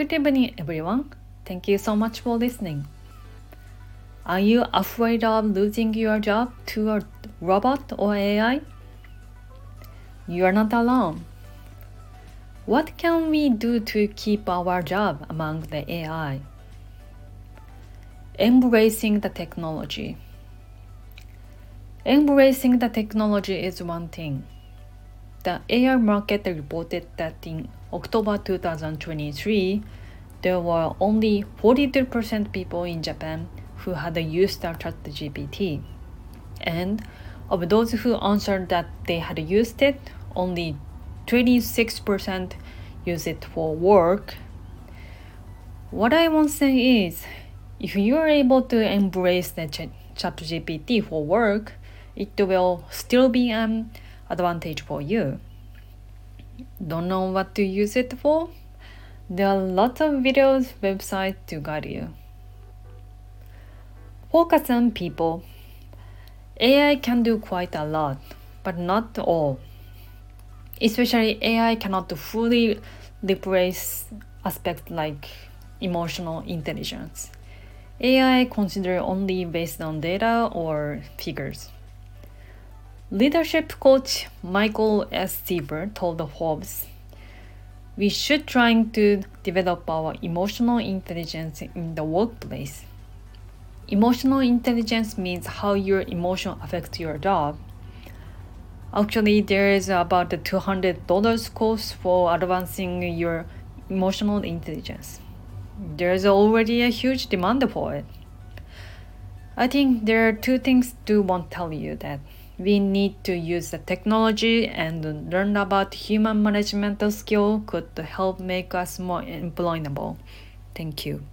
Good evening, everyone. Thank you so much for listening. Are you afraid of losing your job to a robot or AI? You are not alone. What can we do to keep our job among the AI? Embracing the technology. Embracing the technology is one thing. The AI market reported that in October 2023, there were only 42% people in Japan who had used ChatGPT. And of those who answered that they had used it, only 26% use it for work. What I want to say is if you are able to embrace the ChatGPT for work, it will still be an advantage for you. Don't know what to use it for? There are lots of videos, websites to guide you. Focus on people. AI can do quite a lot, but not all. Especially AI cannot fully replace aspects like emotional intelligence. AI consider only based on data or figures. Leadership coach Michael S. Seaver told the Forbes, "We should try to develop our emotional intelligence in the workplace. Emotional intelligence means how your emotion affects your job. Actually, there is about a $200 course for advancing your emotional intelligence. There's already a huge demand for it. I think there are two things to want to tell you that we need to use the technology and learn about human management skill could help make us more employable. Thank you.